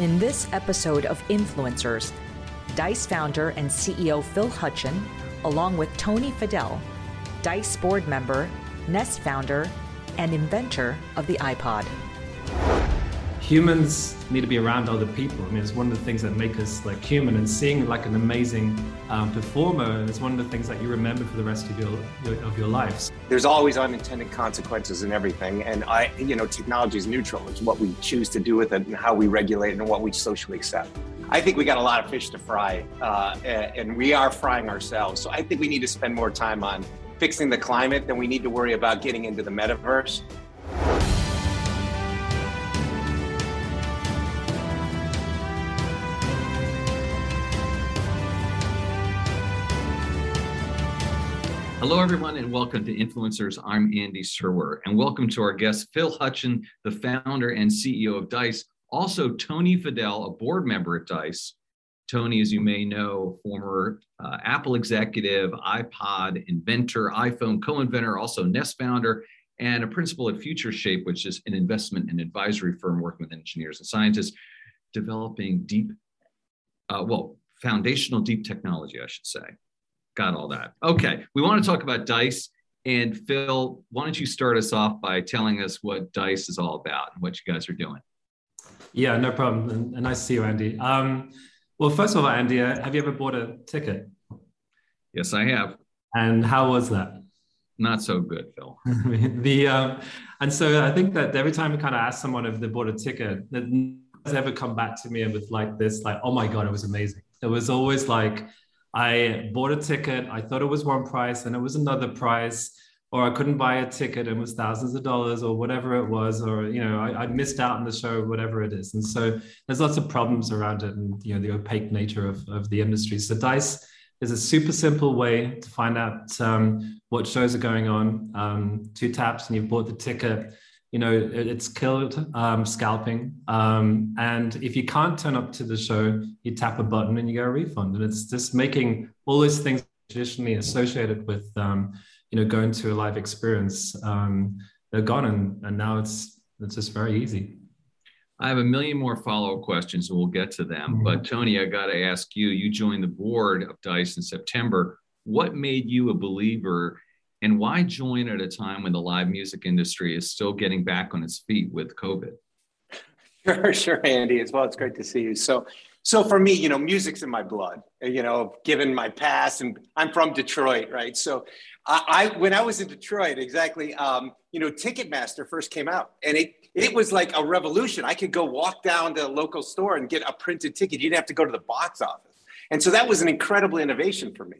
In this episode of Influencers, Dice founder and CEO Phil Hutcheon, along with Tony Fadell, Dice board member, Nest founder, and inventor of the iPod. Humans need to be around other people. I mean, it's one of the things that make us like human. And seeing like an amazing um, performer is one of the things that you remember for the rest of your, of your lives. There's always unintended consequences in everything, and I, you know, technology is neutral. It's what we choose to do with it and how we regulate it and what we socially accept. I think we got a lot of fish to fry, uh, and we are frying ourselves. So I think we need to spend more time on fixing the climate than we need to worry about getting into the metaverse. Hello, everyone, and welcome to Influencers. I'm Andy Serwer, and welcome to our guest, Phil Hutcheon, the founder and CEO of Dice. Also, Tony Fadell, a board member at Dice. Tony, as you may know, former uh, Apple executive, iPod inventor, iPhone co inventor, also Nest founder, and a principal at Future Shape, which is an investment and advisory firm working with engineers and scientists, developing deep, uh, well, foundational deep technology, I should say got all that. Okay, we want to talk about Dice. And Phil, why don't you start us off by telling us what Dice is all about and what you guys are doing? Yeah, no problem. And, and nice to see you, Andy. Um, well, first of all, Andy, uh, have you ever bought a ticket? Yes, I have. And how was that? Not so good, Phil. the um, and so I think that every time we kind of ask someone if they bought a ticket, that has ever come back to me and with like this, like, oh my god, it was amazing. It was always like I bought a ticket. I thought it was one price and it was another price, or I couldn't buy a ticket and it was thousands of dollars or whatever it was, or you know, I, I missed out on the show, whatever it is. And so there's lots of problems around it and you know the opaque nature of, of the industry. So Dice is a super simple way to find out um, what shows are going on. Um, two taps and you've bought the ticket you know it's killed um, scalping. Um, and if you can't turn up to the show you tap a button and you get a refund. And it's just making all those things traditionally associated with um, you know going to a live experience um, they're gone and, and now it's it's just very easy. I have a million more follow-up questions and we'll get to them. Mm-hmm. but tony i got to ask you you joined the board of dice in september. What made you a believer and why join at a time when the live music industry is still getting back on its feet with COVID? Sure, sure, Andy. As well, it's great to see you. So, so for me, you know, music's in my blood. You know, given my past, and I'm from Detroit, right? So, I, I when I was in Detroit, exactly, um, you know, Ticketmaster first came out, and it it was like a revolution. I could go walk down to a local store and get a printed ticket. You didn't have to go to the box office, and so that was an incredible innovation for me.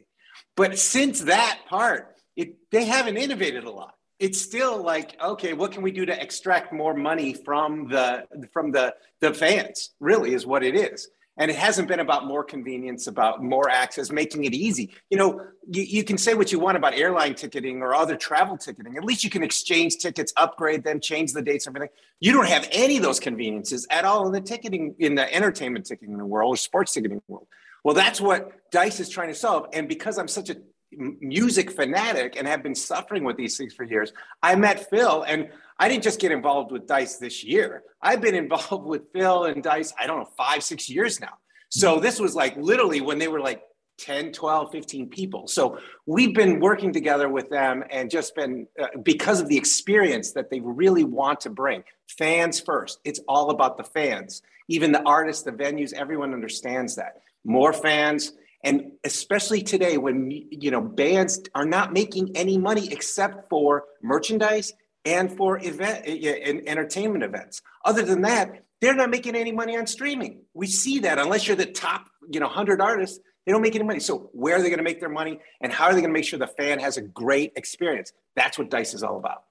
But since that part, it, they haven't innovated a lot. It's still like, okay, what can we do to extract more money from the from the the fans? Really, is what it is. And it hasn't been about more convenience, about more access, making it easy. You know, you, you can say what you want about airline ticketing or other travel ticketing. At least you can exchange tickets, upgrade them, change the dates, everything. You don't have any of those conveniences at all in the ticketing, in the entertainment ticketing world or sports ticketing world. Well, that's what Dice is trying to solve. And because I'm such a music fanatic and have been suffering with these things for years. I met Phil and I didn't just get involved with Dice this year. I've been involved with Phil and Dice, I don't know, five, six years now. So this was like literally when they were like 10, 12, 15 people. So we've been working together with them and just been, uh, because of the experience that they really want to bring. Fans first. It's all about the fans. Even the artists, the venues, everyone understands that. More fans, and especially today when you know bands are not making any money except for merchandise and for event and entertainment events other than that they're not making any money on streaming we see that unless you're the top you know 100 artists they don't make any money so where are they going to make their money and how are they going to make sure the fan has a great experience that's what dice is all about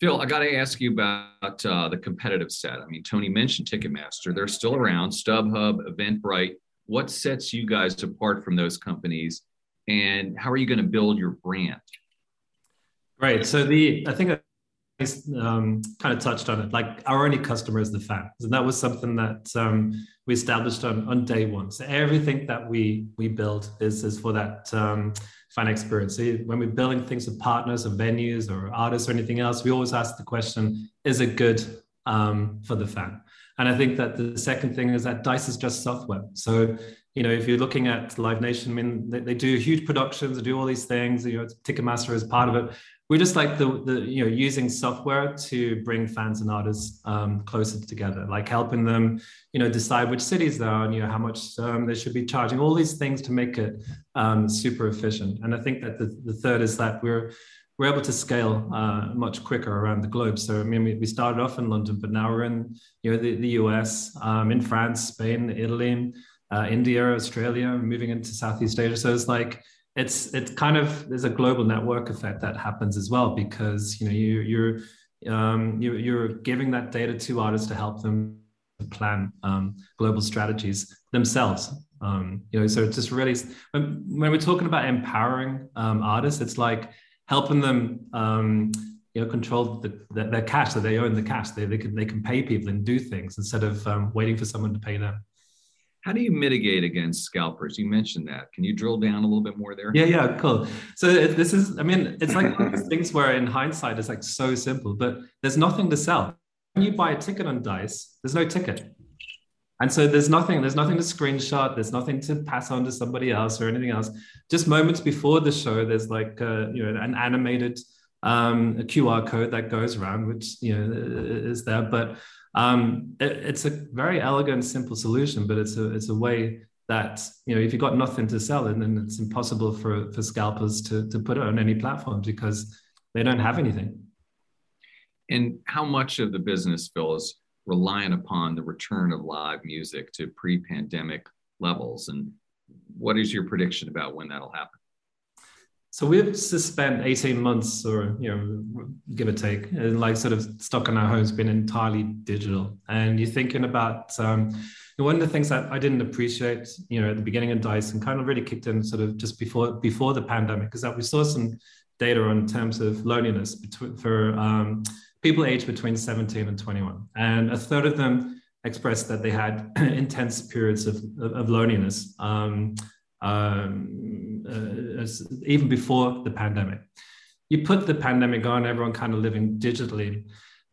Phil, I got to ask you about uh, the competitive set. I mean, Tony mentioned Ticketmaster. They're still around. StubHub, Eventbrite, what sets you guys apart from those companies and how are you going to build your brand? Right so the i think I um, kind of touched on it like our only customer is the fans and that was something that um, we established on, on day one. So everything that we we build is, is for that um, fan experience. So when we're building things with partners or venues or artists or anything else we always ask the question is it good um, for the fan And I think that the second thing is that Dice is just software. So, you know, if you're looking at Live Nation, I mean, they, they do huge productions, they do all these things, you know, Ticketmaster is part of it. We're just like the, the you know, using software to bring fans and artists um, closer together, like helping them, you know, decide which cities they're on, you know, how much um, they should be charging, all these things to make it um, super efficient. And I think that the, the third is that we're, we're able to scale uh, much quicker around the globe. So I mean, we, started off in London, but now we're in you know the, the US, um, in France, Spain, Italy, uh, India, Australia, moving into Southeast Asia. So it's like it's it's kind of there's a global network effect that happens as well because you know you you're um, you, you're giving that data to artists to help them plan um, global strategies themselves. Um, you know, so it's just really when, when we're talking about empowering um, artists, it's like helping them um, you know control the, the, their cash so they own the cash. They, they can they can pay people and do things instead of um, waiting for someone to pay them. How do you mitigate against scalpers? You mentioned that. Can you drill down a little bit more there? Yeah yeah cool. So this is i mean it's like things where in hindsight it's like so simple but there's nothing to sell. When you buy a ticket on dice there's no ticket and so there's nothing, there's nothing to screenshot, there's nothing to pass on to somebody else or anything else. Just moments before the show, there's like uh, you know an animated um, a QR code that goes around, which you know is there. But um, it, it's a very elegant, simple solution, but it's a it's a way that you know if you've got nothing to sell, then it's impossible for for scalpers to to put it on any platform because they don't have anything. And how much of the business, Phil, is reliant upon the return of live music to pre-pandemic levels? And what is your prediction about when that'll happen? So we've spent 18 months or you know give or take and like sort of stuck in our homes been entirely digital. And you're thinking about um, one of the things that i didn't appreciate you know at the beginning of dice and kind of really kicked in sort of just before before the pandemic is that we saw some data on terms of loneliness between for um, people aged between 17 and 21. And a third of them expressed that they had intense periods of, of, loneliness, um, um, uh, even before the pandemic. You put the pandemic on, everyone kind of living digitally.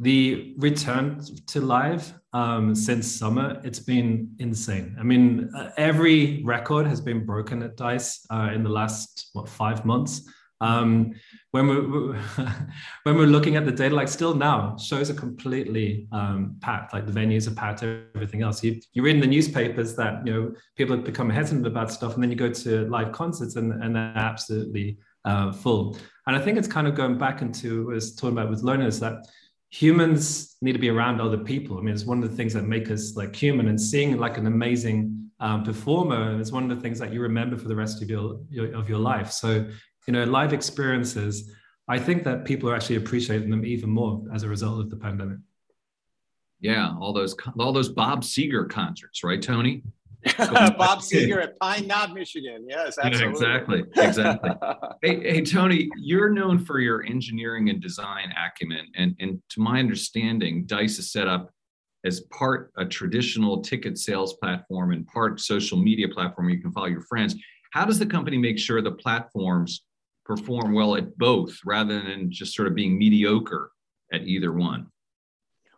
The return to live um, since summer, it's been insane. I mean, uh, every record has been broken at Dice uh, in the last, what, five months. Um, when we're when we're looking at the data, like still now, shows are completely um, packed. Like the venues are packed, everything else. You you read in the newspapers that you know people have become hesitant about stuff, and then you go to live concerts and and they're absolutely uh, full. And I think it's kind of going back into what I was talking about with learners that humans need to be around other people. I mean, it's one of the things that make us like human, and seeing like an amazing um, performer is one of the things that you remember for the rest of your, your of your life. So you know, live experiences, I think that people are actually appreciating them even more as a result of the pandemic. Yeah, all those all those Bob Seger concerts, right, Tony? Bob Seger at Pine Knob, Michigan. Yes, absolutely. Yeah, exactly, exactly. hey, hey, Tony, you're known for your engineering and design acumen, and and to my understanding, Dice is set up as part a traditional ticket sales platform and part social media platform where you can follow your friends. How does the company make sure the platforms perform well at both rather than just sort of being mediocre at either one?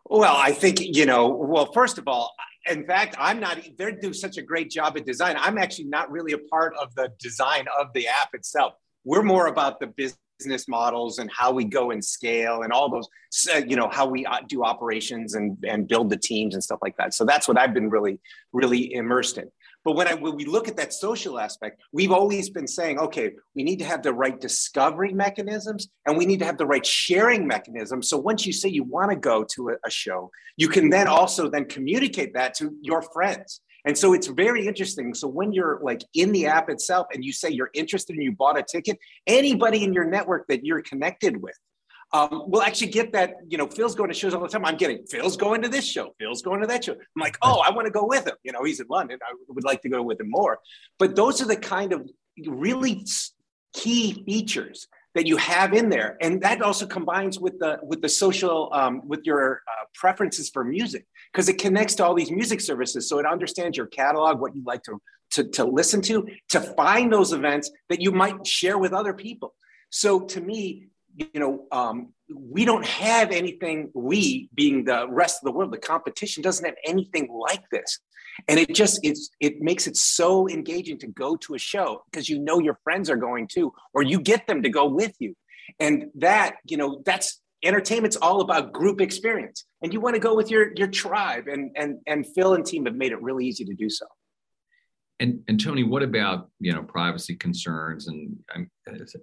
Well, I think, you know, well, first of all, in fact, I'm not, they do such a great job at design. I'm actually not really a part of the design of the app itself. We're more about the business models and how we go and scale and all those, you know, how we uh, do operations and, and build the teams and stuff like that. So that's what I've been really, really immersed in. But when, I, when we look at that social aspect, we've always been saying, okay, we need to have the right discovery mechanisms and we need to have the right sharing mechanisms. So once you say you want to go to a, a show, you can then also then communicate that to your friends. And so it's very interesting. So when you're like in the app itself and you say you're interested and you bought a ticket, anybody in your network that you're connected with um, we'll actually get that. You know, Phil's going to shows all the time. I'm getting Phil's going to this show. Phil's going to that show. I'm like, oh, I want to go with him. You know, he's in London. I would like to go with him more. But those are the kind of really key features that you have in there, and that also combines with the with the social um, with your uh, preferences for music because it connects to all these music services, so it understands your catalog, what you like to to, to listen to, to find those events that you might share with other people. So to me, you know, um, we don't have anything, we being the rest of the world, the competition doesn't have anything like this. And it just, it's, it makes it so engaging to go to a show because you know your friends are going too, or you get them to go with you. And that, you know, that's entertainment's all about group experience. And you want to go with your, your tribe and, and, and Phil and team have made it really easy to do so. And, and Tony, what about you know privacy concerns and um,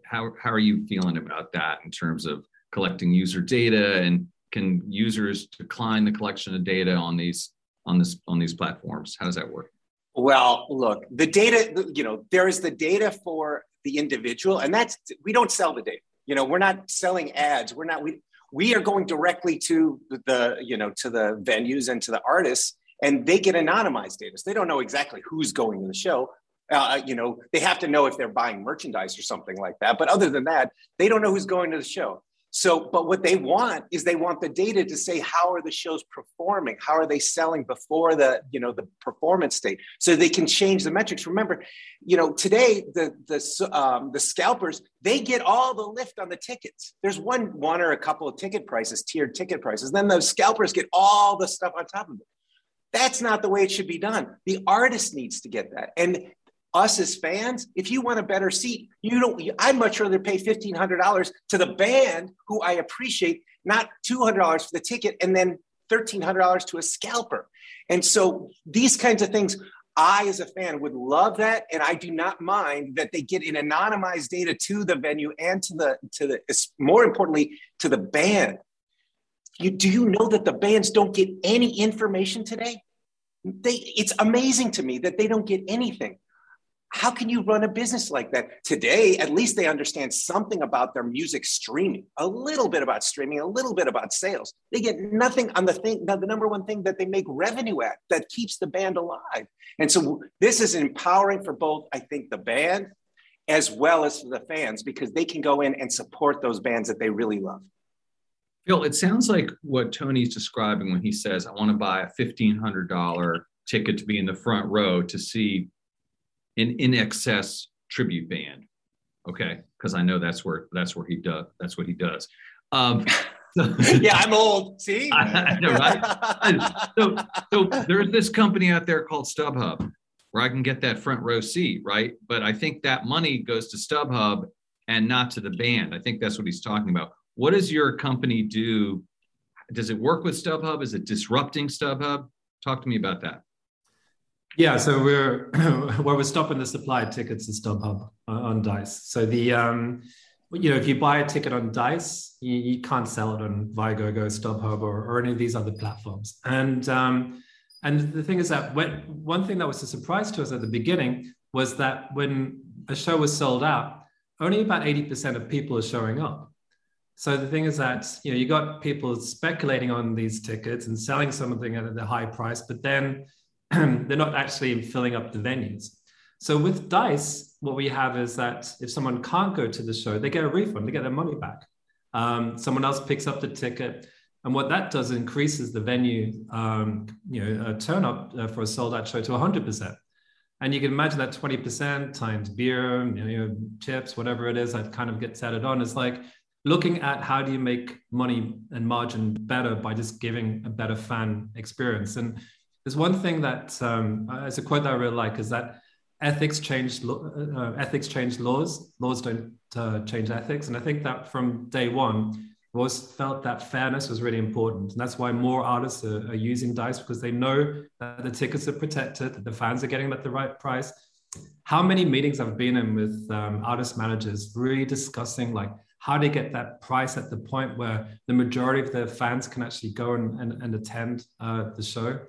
how how are you feeling about that in terms of collecting user data and can users decline the collection of data on these on this on these platforms? How does that work? Well, look, the data, you know, there is the data for the individual, and that's we don't sell the data. You know, we're not selling ads. We're not we we are going directly to the you know to the venues and to the artists and they get anonymized data. So they don't know exactly who's going to the show. Uh, you know, they have to know if they're buying merchandise or something like that. But other than that, they don't know who's going to the show. So, but what they want is they want the data to say how are the shows performing, how are they selling before the you know the performance date? so they can change the metrics. Remember, you know today the the um, the scalpers they get all the lift on the tickets. There's one one or a couple of ticket prices, tiered ticket prices. Then those scalpers get all the stuff on top of it. That's not the way it should be done. The artist needs to get that. And us as fans, if you want a better seat, you don't, I'd much rather pay $1,500 to the band who I appreciate, not $200 for the ticket and then $1,300 to a scalper. And so these kinds of things, I, as a fan, would love that, and I do not mind that they get an anonymized data to the venue and to the to the more importantly to the band. You do you know that the bands don't get any information today? They, it's amazing to me that they don't get anything. How can you run a business like that? Today, at least they understand something about their music streaming, a little bit about streaming, a little bit about sales. They get nothing on the thing, the number one thing that they make revenue at that keeps the band alive. And so this is empowering for both, I think, the band as well as for the fans because they can go in and support those bands that they really love. Phil, it sounds like what Tony's describing when he says, I want to buy a $1,500 ticket to be in the front row to see an INXS tribute band. Okay. Cause I know that's where, that's where he does, that's what he does. Um, yeah, I'm old. See, I, know, right? so, so there's this company out there called StubHub where I can get that front row seat, right? But I think that money goes to StubHub and not to the band. I think that's what he's talking about. What does your company do? Does it work with StubHub? Is it disrupting StubHub? Talk to me about that. Yeah, so we're well, we're stopping the supply of tickets to StubHub on Dice. So the um, you know, if you buy a ticket on Dice, you, you can't sell it on Viagogo, StubHub, or, or any of these other platforms. And um, and the thing is that when, one thing that was a surprise to us at the beginning was that when a show was sold out, only about 80% of people are showing up. So the thing is that you know you got people speculating on these tickets and selling something at a high price, but then they're not actually filling up the venues. So with Dice, what we have is that if someone can't go to the show, they get a refund, they get their money back. Um, someone else picks up the ticket, and what that does increases the venue, um, you know, uh, turn up uh, for a sold out show to 100%. And you can imagine that 20% times beer, you know, chips, whatever it is that kind of gets added on. It's like looking at how do you make money and margin better by just giving a better fan experience. And there's one thing that, um, as a quote that I really like, is that ethics change uh, ethics change laws. Laws don't uh, change ethics. And I think that from day one, was felt that fairness was really important. And that's why more artists are, are using Dice because they know that the tickets are protected, that the fans are getting at the right price. How many meetings I've been in with um, artist managers really discussing like how do you get that price at the point where the majority of the fans can actually go and, and, and attend uh, the show?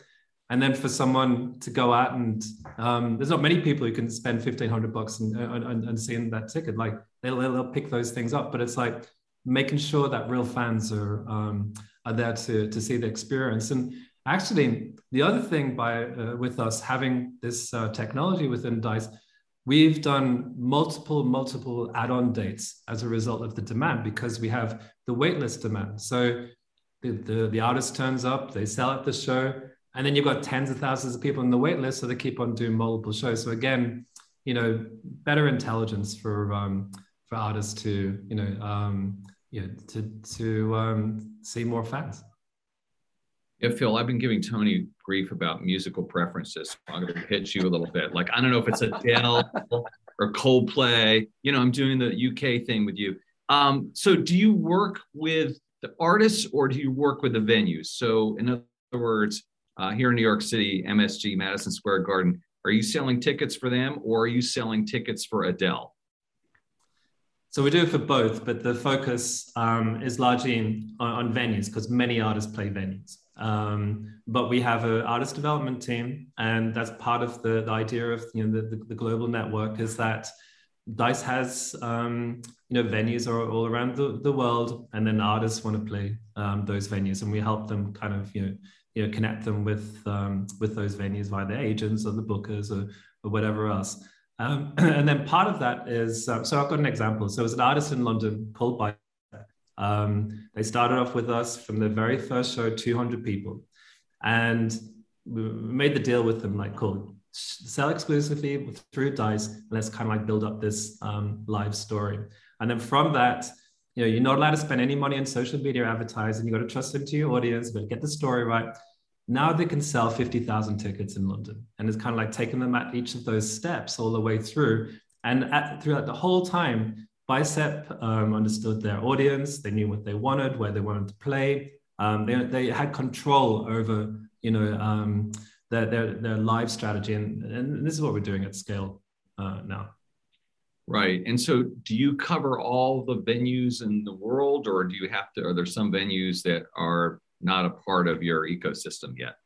And then for someone to go out and um, there's not many people who can spend 1500 bucks and, and, and seeing that ticket. Like they'll, they'll pick those things up but it's like making sure that real fans are um, are there to, to see the experience. And actually the other thing by uh, with us having this uh, technology within dice We've done multiple, multiple add-on dates as a result of the demand because we have the waitlist demand. So the, the, the artist turns up, they sell at the show, and then you've got tens of thousands of people in the waitlist, so they keep on doing multiple shows. So again, you know, better intelligence for um, for artists to you know um, you know to to um, see more fans. Yeah, Phil, I've been giving Tony grief about musical preferences. I'm going to hit you a little bit. Like, I don't know if it's Adele or Coldplay. You know, I'm doing the UK thing with you. Um, so, do you work with the artists or do you work with the venues? So, in other words, uh, here in New York City, MSG, Madison Square Garden, are you selling tickets for them or are you selling tickets for Adele? So we do it for both, but the focus um, is largely in, on, on venues because many artists play venues. Um, but we have an artist development team, and that's part of the, the idea of you know the, the, the, global network is that Dice has um, you know venues all, around the, the world, and then artists want to play um, those venues, and we help them kind of you know you know connect them with um, with those venues via their agents or the bookers or, or whatever else. Um, and then part of that is uh, so I've got an example. So it was an artist in London called by um, they started off with us from the very first show, 200 people. And we made the deal with them like, cool, sell exclusively through Dice. And let's kind of like build up this um, live story. And then from that, you know, you're not allowed to spend any money on social media advertising. You got to trust into your audience, but get the story right. Now they can sell 50,000 tickets in London. And it's kind of like taking them at each of those steps all the way through. And at, throughout the whole time, Bicep um, understood their audience. They knew what they wanted, where they wanted to play. Um, they, they had control over, you know, um, their, their, their live strategy. And, and this is what we're doing at scale uh, now. Right. And so do you cover all the venues in the world or do you have to, are there some venues that are not a part of your ecosystem yet?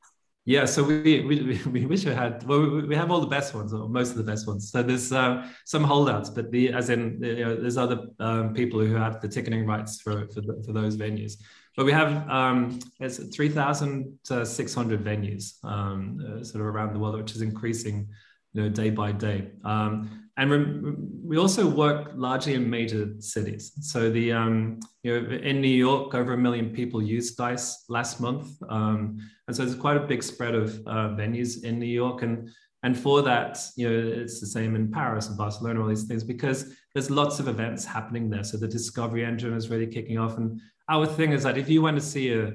Yeah, so we, we, we wish we had, well, we have all the best ones, or most of the best ones. So there's uh, some holdouts, but the, as in, you know, there's other um, people who have the ticketing rights for, for, the, for those venues. But we have, um, it's 3,600 venues um, uh, sort of around the world, which is increasing, you know, day by day. Um, and we also work largely in major cities. So the um, you know in New York, over a million people used Dice last month, um, and so there's quite a big spread of uh, venues in New York. And and for that, you know, it's the same in Paris and Barcelona, all these things, because there's lots of events happening there. So the discovery engine is really kicking off. And our thing is that if you want to see a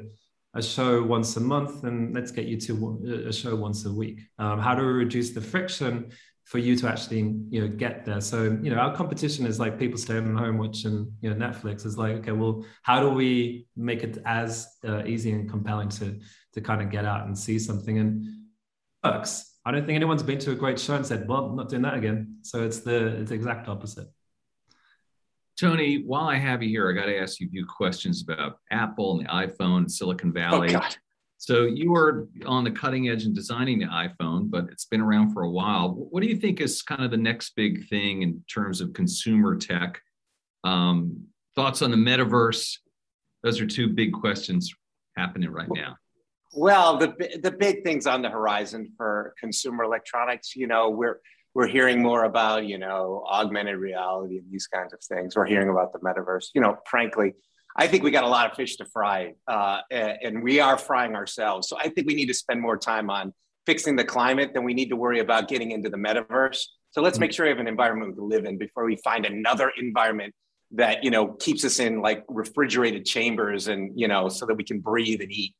a show once a month, then let's get you to a show once a week. Um, how do we reduce the friction for you to actually you know get there. So you know our competition is like people staying at home watching you know netflix. Is like okay well how do we make it as uh, easy and compelling to to kind of get out and see something? And works i don't think anyone's been to a great show and said well i'm not doing that again. So it's the it's the exact opposite. Tony, while I have you here, I got to ask you a few questions about Apple and the iPhone, Silicon Valley. Oh, God. So you were on the cutting edge in designing the iPhone, but it's been around for a while. What do you think is kind of the next big thing in terms of consumer tech? Um, thoughts on the metaverse? Those are two big questions happening right now. Well, the the big things on the horizon for consumer electronics, you know, we're we're hearing more about, you know, augmented reality and these kinds of things. We're hearing about the metaverse. You know, frankly, I think we got a lot of fish to fry, uh, and we are frying ourselves. So I think we need to spend more time on fixing the climate than we need to worry about getting into the metaverse. So let's make sure we have an environment to live in before we find another environment that you know keeps us in like refrigerated chambers and you know so that we can breathe and eat.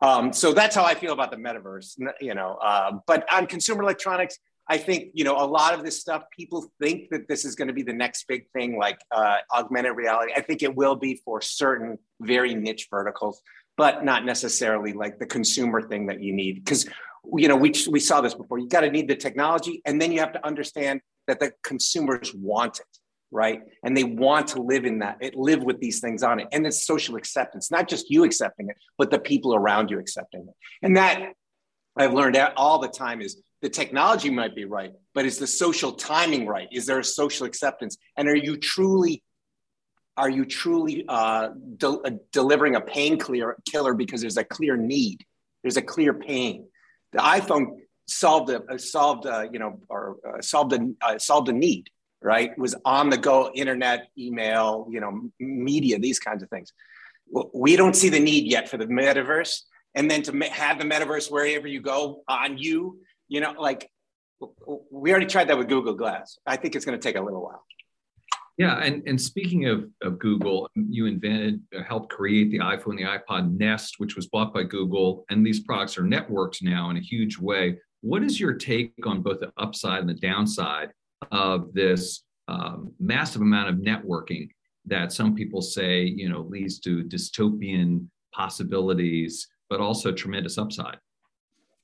Um, so that's how I feel about the metaverse. You know, uh, but on consumer electronics, I think you know a lot of this stuff. People think that this is going to be the next big thing, like uh, augmented reality. I think it will be for certain very niche verticals, but not necessarily like the consumer thing that you need. Because you know we we saw this before. You got to need the technology, and then you have to understand that the consumers want it, right? And they want to live in that, it live with these things on it, and it's social acceptance, not just you accepting it, but the people around you accepting it. And that I've learned all the time is the technology might be right, but is the social timing right? Is there a social acceptance? And are you truly are you truly uh, de- uh, delivering a pain clear, killer because there's a clear need? There's a clear pain. The iPhone solved a uh, solved a, uh, you know or solved a solved a need. Right, it was on the go, internet, email, you know, media, these kinds of things. We don't see the need yet for the metaverse, and then to have the metaverse wherever you go on you you know, like we already tried that with Google Glass. I think it's going to take a little while. Yeah, and, and speaking of, of Google, you invented, uh, helped create the iPhone, the iPod Nest, which was bought by Google, and these products are networked now in a huge way. What is your take on both the upside and the downside of this um, massive amount of networking that some people say, you know, leads to dystopian possibilities, but also tremendous upside?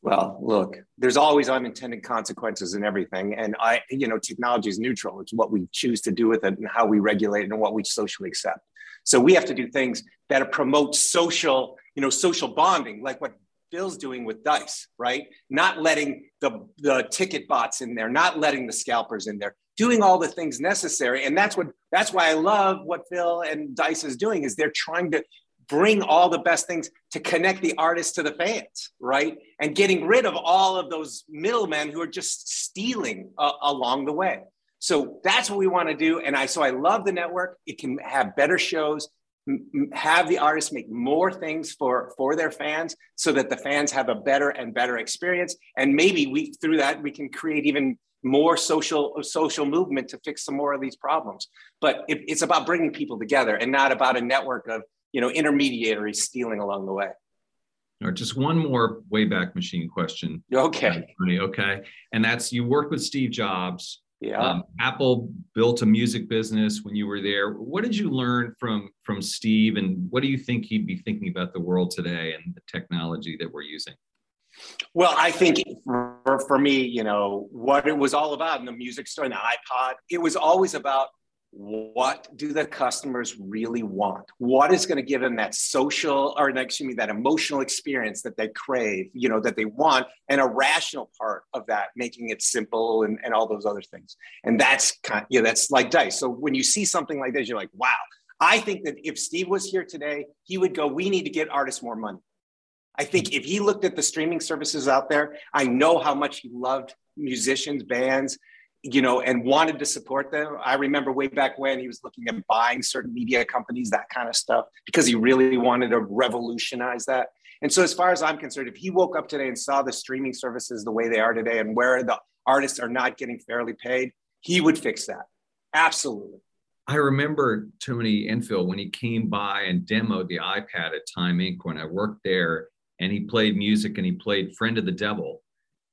Well, look, there's always unintended consequences in everything. And I, you know, technology is neutral. It's what we choose to do with it and how we regulate it and what we socially accept. So we have to do things that promote social, you know, social bonding, like what Phil's doing with Dice, right? Not letting the, the ticket bots in there, not letting the scalpers in there, doing all the things necessary. And that's what that's why I love what Phil and Dice is doing is they're trying to bring all the best things to connect the artists to the fans, right? And getting rid of all of those middlemen who are just stealing uh, along the way. So that's what we want to do. And I so I love the network. It can have better shows, m- have the artists make more things for for their fans, so that the fans have a better and better experience. And maybe we through that we can create even more social social movement to fix some more of these problems. But it, it's about bringing people together and not about a network of you know, intermediaries stealing along the way. or just one more Wayback Machine question. Okay. Okay. And that's you worked with Steve Jobs. Yeah. Um, Apple built a music business when you were there. What did you learn from from Steve, and what do you think he'd be thinking about the world today and the technology that we're using? Well, I think for, for me, you know, what it was all about in the music store and the iPod, it was always about what do the customers really want? What is going to give them that social or excuse me that emotional experience that they crave you know that they want and a rational part of that making it simple and, and all those other things. And that's kind of, yeah that's like dice. So when you see something like this you're like wow. I think that if steve was here today he would go we need to get artists more money. I think if he looked at the streaming services out there i know how much he loved musicians bands you know, and wanted to support them. I remember way back when he was looking at buying certain media companies, that kind of stuff, because he really wanted to revolutionize that. And so, as far as I'm concerned, if he woke up today and saw the streaming services the way they are today and where the artists are not getting fairly paid, he would fix that. Absolutely. I remember Tony Enfield when he came by and demoed the iPad at Time Inc. when I worked there, and he played music and he played Friend of the Devil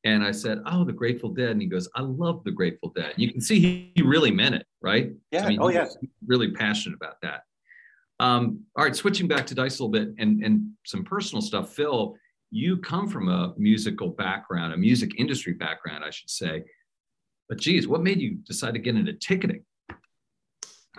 and I said, "Oh, the Grateful Dead," and he goes, "I love the Grateful Dead." You can see he, really meant it, right? Yeah. I mean, oh, yeah. Really passionate about that. Um, all right, switching back to Dice a little bit and and some personal stuff. Phil, you come from a musical background, a music industry background, I should say. But geez, what made you decide to get into ticketing?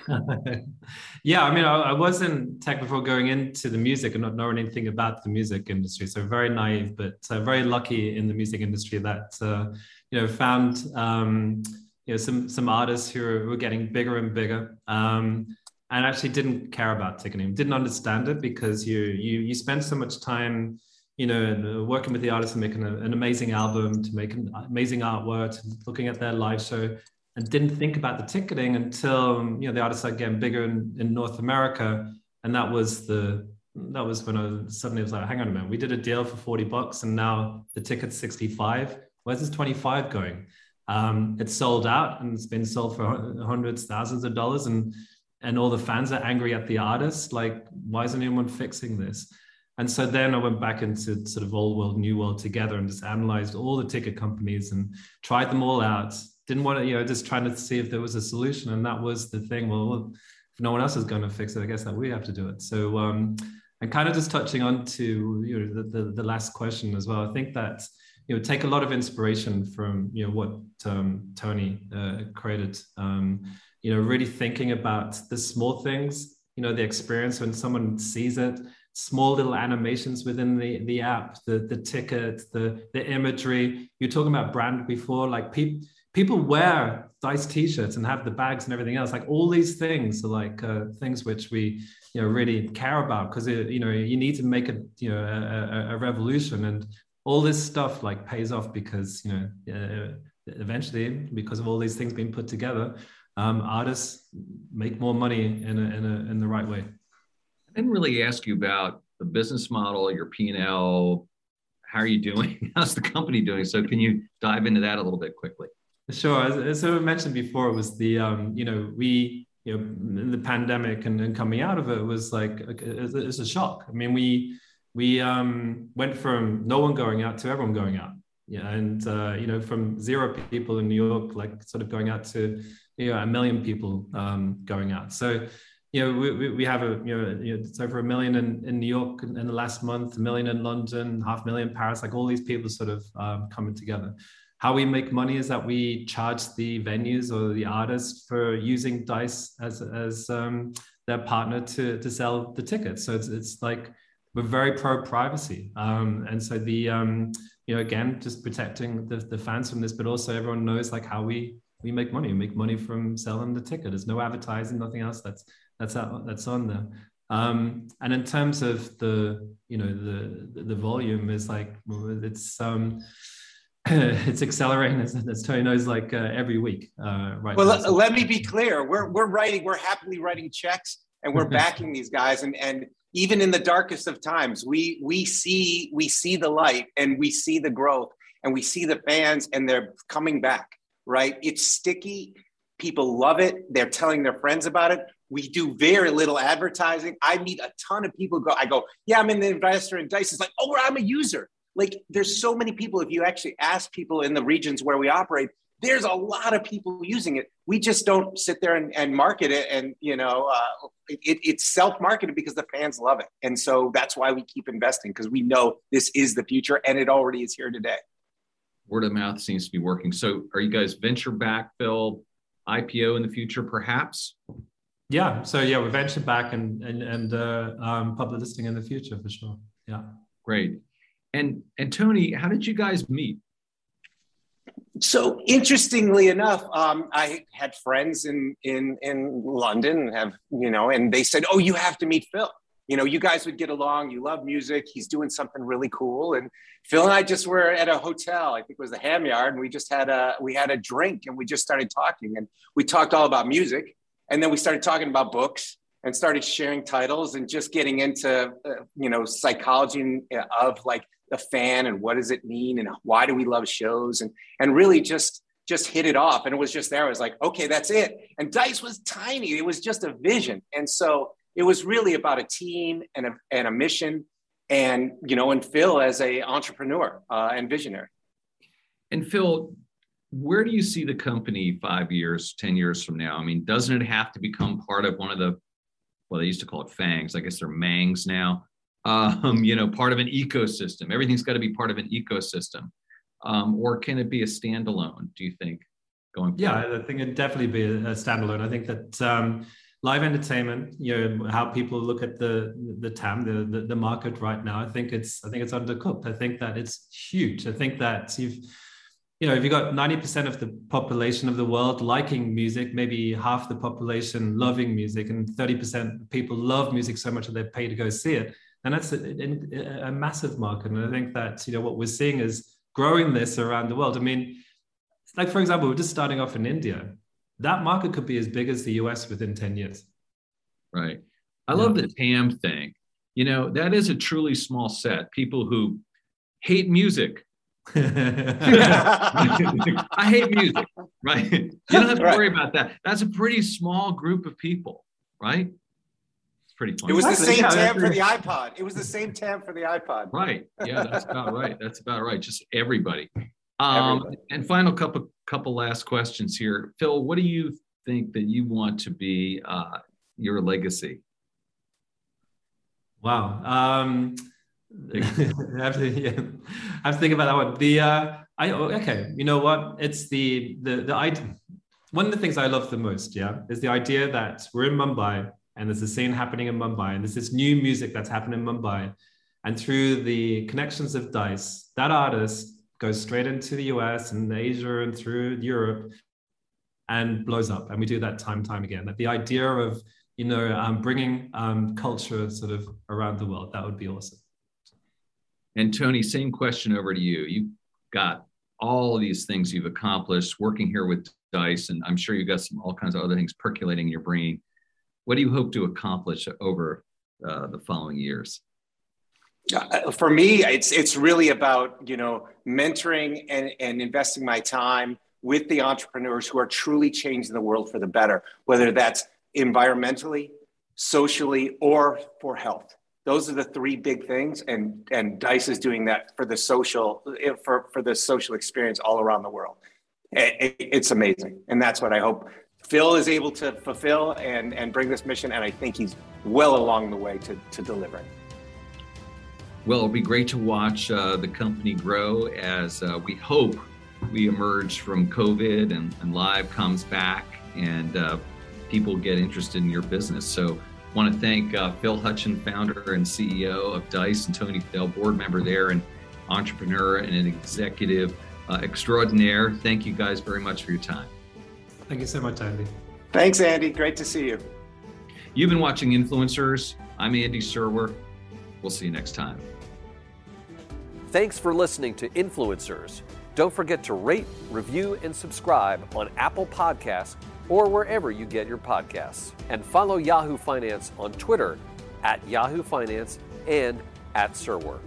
yeah, I mean, I, I, was in tech before going into the music and not knowing anything about the music industry. So very naive, but uh, very lucky in the music industry that uh, you know found um, you know some some artists who were, getting bigger and bigger. Um, and actually didn't care about ticketing, didn't understand it because you you you spend so much time you know, working with the artists and making a, an amazing album, to make an amazing artwork, looking at their live show, and didn't think about the ticketing until you know the artists started getting bigger in, in North America, and that was the that was when I suddenly was like, hang on a minute, we did a deal for 40 bucks and now the ticket's 65. Where's this 25 going? Um, it's sold out and it's been sold for hundreds, thousands of dollars, and and all the fans are angry at the artist. Like, why isn't anyone fixing this? And so then I went back into sort of old world, new world together and just analyzed all the ticket companies and tried them all out didn't want to, you know, just trying to see if there was a solution. And that was the thing. Well, if no one else is going to fix it, I guess that we have to do it. So, um, and kind of just touching on to you know the, the, the last question as well. I think that you know take a lot of inspiration from you know what um, Tony uh, created. Um, you know, really thinking about the small things. You know, the experience when someone sees it, small little animations within the the app, the the ticket, the the imagery. You're talking about brand before, like people people wear dice t-shirts and have the bags and everything else. Like all these things are like uh, things which we you know really care about because you know you need to make a you know a, a, revolution. And all this stuff like pays off because you know uh, eventually because of all these things being put together um, artists make more money in a, in a in the right way. I didn't really ask you about the business model your p&l how are you doing? How's the company doing? So can you dive into that a little bit quickly Sure. As, I mentioned before, it was the um, you know we you know the pandemic and, and coming out of it was like it's a shock. I mean, we we um, went from no one going out to everyone going out. Yeah, and uh, you know, from zero people in New York, like sort of going out to you know a million people um, going out. So you know, we, we have a, you know, it's over a million in, in New York in, in, the last month, a million in London, half a million in Paris, like all these people sort of um, coming together. How we make money is that we charge the venues or the artists for using Dice as, as um, their partner to, to sell the tickets. So it's, it's like, we're very pro privacy. Um, and so the, um, you know, again, just protecting the, the fans from this, but also everyone knows like how we, we make money. We make money from selling the ticket. There's no advertising, nothing else. That's that's out, that's on there. Um, and in terms of the you know the the volume is like it's um it's accelerating as, as Tony knows like uh, every week uh, right well let, let me be clear. We're we're writing we're happily writing checks and we're backing these guys. And and even in the darkest of times we we see we see the light and we see the growth and we see the fans and they're coming back right? It's sticky. People love it. They're telling their friends about it. We do very little advertising. I meet a ton of people go, I go, yeah, I'm an investor in Dice. It's like, oh, I'm a user. Like there's so many people. If you actually ask people in the regions where we operate, there's a lot of people using it. We just don't sit there and, and market it. And, you know, uh, it, it's self-marketed because the fans love it. And so that's why we keep investing because we know this is the future and it already is here today. Word of mouth seems to be working. So are you guys venture back, Phil, IPO in the future, perhaps? Yeah. So yeah, we're venture back and and and uh, um, public listing in the future for sure. Yeah. Great. And and Tony, how did you guys meet? So interestingly enough, um, I had friends in in in London, have you know, and they said, "Oh, you have to meet Phil." You know, you guys would get along. You love music. He's doing something really cool. And Phil and I just were at a hotel. I think it was the Ham Yard, and we just had a we had a drink, and we just started talking, and we talked all about music and then we started talking about books and started sharing titles and just getting into uh, you know psychology of like the fan and what does it mean and why do we love shows and and really just just hit it off and it was just there i was like okay that's it and dice was tiny it was just a vision and so it was really about a team and a, and a mission and you know and phil as a entrepreneur uh, and visionary and phil where do you see the company five years, 10 years from now? I mean, doesn't it have to become part of one of the, well, they used to call it FAANGs. I guess they're mangs now. Um, you know, part of an ecosystem. Everything's got to be part of an ecosystem. Um, or can it be a standalone, do you think, going forward? Yeah, I think it'd definitely be a standalone. I think that um, live entertainment, you know, how people look at the the TAM, the, the, the market right now, I think it's I think it's undercooked. I think that it's huge. I think that you've you know, if you've got 90% of the population of the world liking music, maybe half the population loving music, and 30% of people love music so much that they pay to go see it, and that's a, a, a, massive market. And I think that, you know, what we're seeing is growing this around the world. I mean, like, for example, we're just starting off in India. That market could be as big as the US within 10 years. Right. I yeah. love the TAM thing. You know, that is a truly small set. People who hate music I hate music, right? You don't have to right. worry about that. That's a pretty small group of people, right? It's pretty funny. It was the same yeah, TAM for the iPod. It was the same TAM for the iPod. Right. Yeah, that's about right. That's about right. Just everybody. Um, everybody. And final couple couple last questions here, Phil. What do you think that you want to be uh, your legacy? Wow. Um, I have to, yeah, I have to think about that one. The uh, I oh, okay, you know what? It's the the the idea. One of the things I love the most, yeah, is the idea that we're in Mumbai and there's a scene happening in Mumbai and there's this new music that's happening in Mumbai, and through the connections of Dice, that artist goes straight into the US and Asia and through Europe and blows up. And we do that time time again. That the idea of you know um, bringing um, culture sort of around the world that would be awesome. And Tony, same question over to you. You've got all these things you've accomplished working here with Dice, and I'm sure you've got some all kinds of other things percolating in your brain. What do you hope to accomplish over uh, the following years? Uh, for me, it's it's really about you know mentoring and, and investing my time with the entrepreneurs who are truly changing the world for the better. Whether that's environmentally, socially, or for health. Those are the three big things, and and Dice is doing that for the social for for the social experience all around the world. It, it, it's amazing, and that's what I hope Phil is able to fulfill and and bring this mission, and I think he's well along the way to to delivering. Well, it'll be great to watch uh, the company grow as uh, we hope we emerge from COVID and, and live comes back and uh, people get interested in your business. So, I want to thank uh, Phil Hutcheon, founder and CEO of Dice, and Tony Fadell, board member there, and entrepreneur and an executive uh, extraordinaire. Thank you guys very much for your time. Thank you so much, Andy. Thanks, Andy. Great to see you. You've been watching Influencers. I'm Andy Serwer. We'll see you next time. Thanks for listening to Influencers. Don't forget to rate, review, and subscribe on Apple Podcasts or wherever you get your podcasts. And follow Yahoo Finance on Twitter at Yahoo Finance and at Serwer.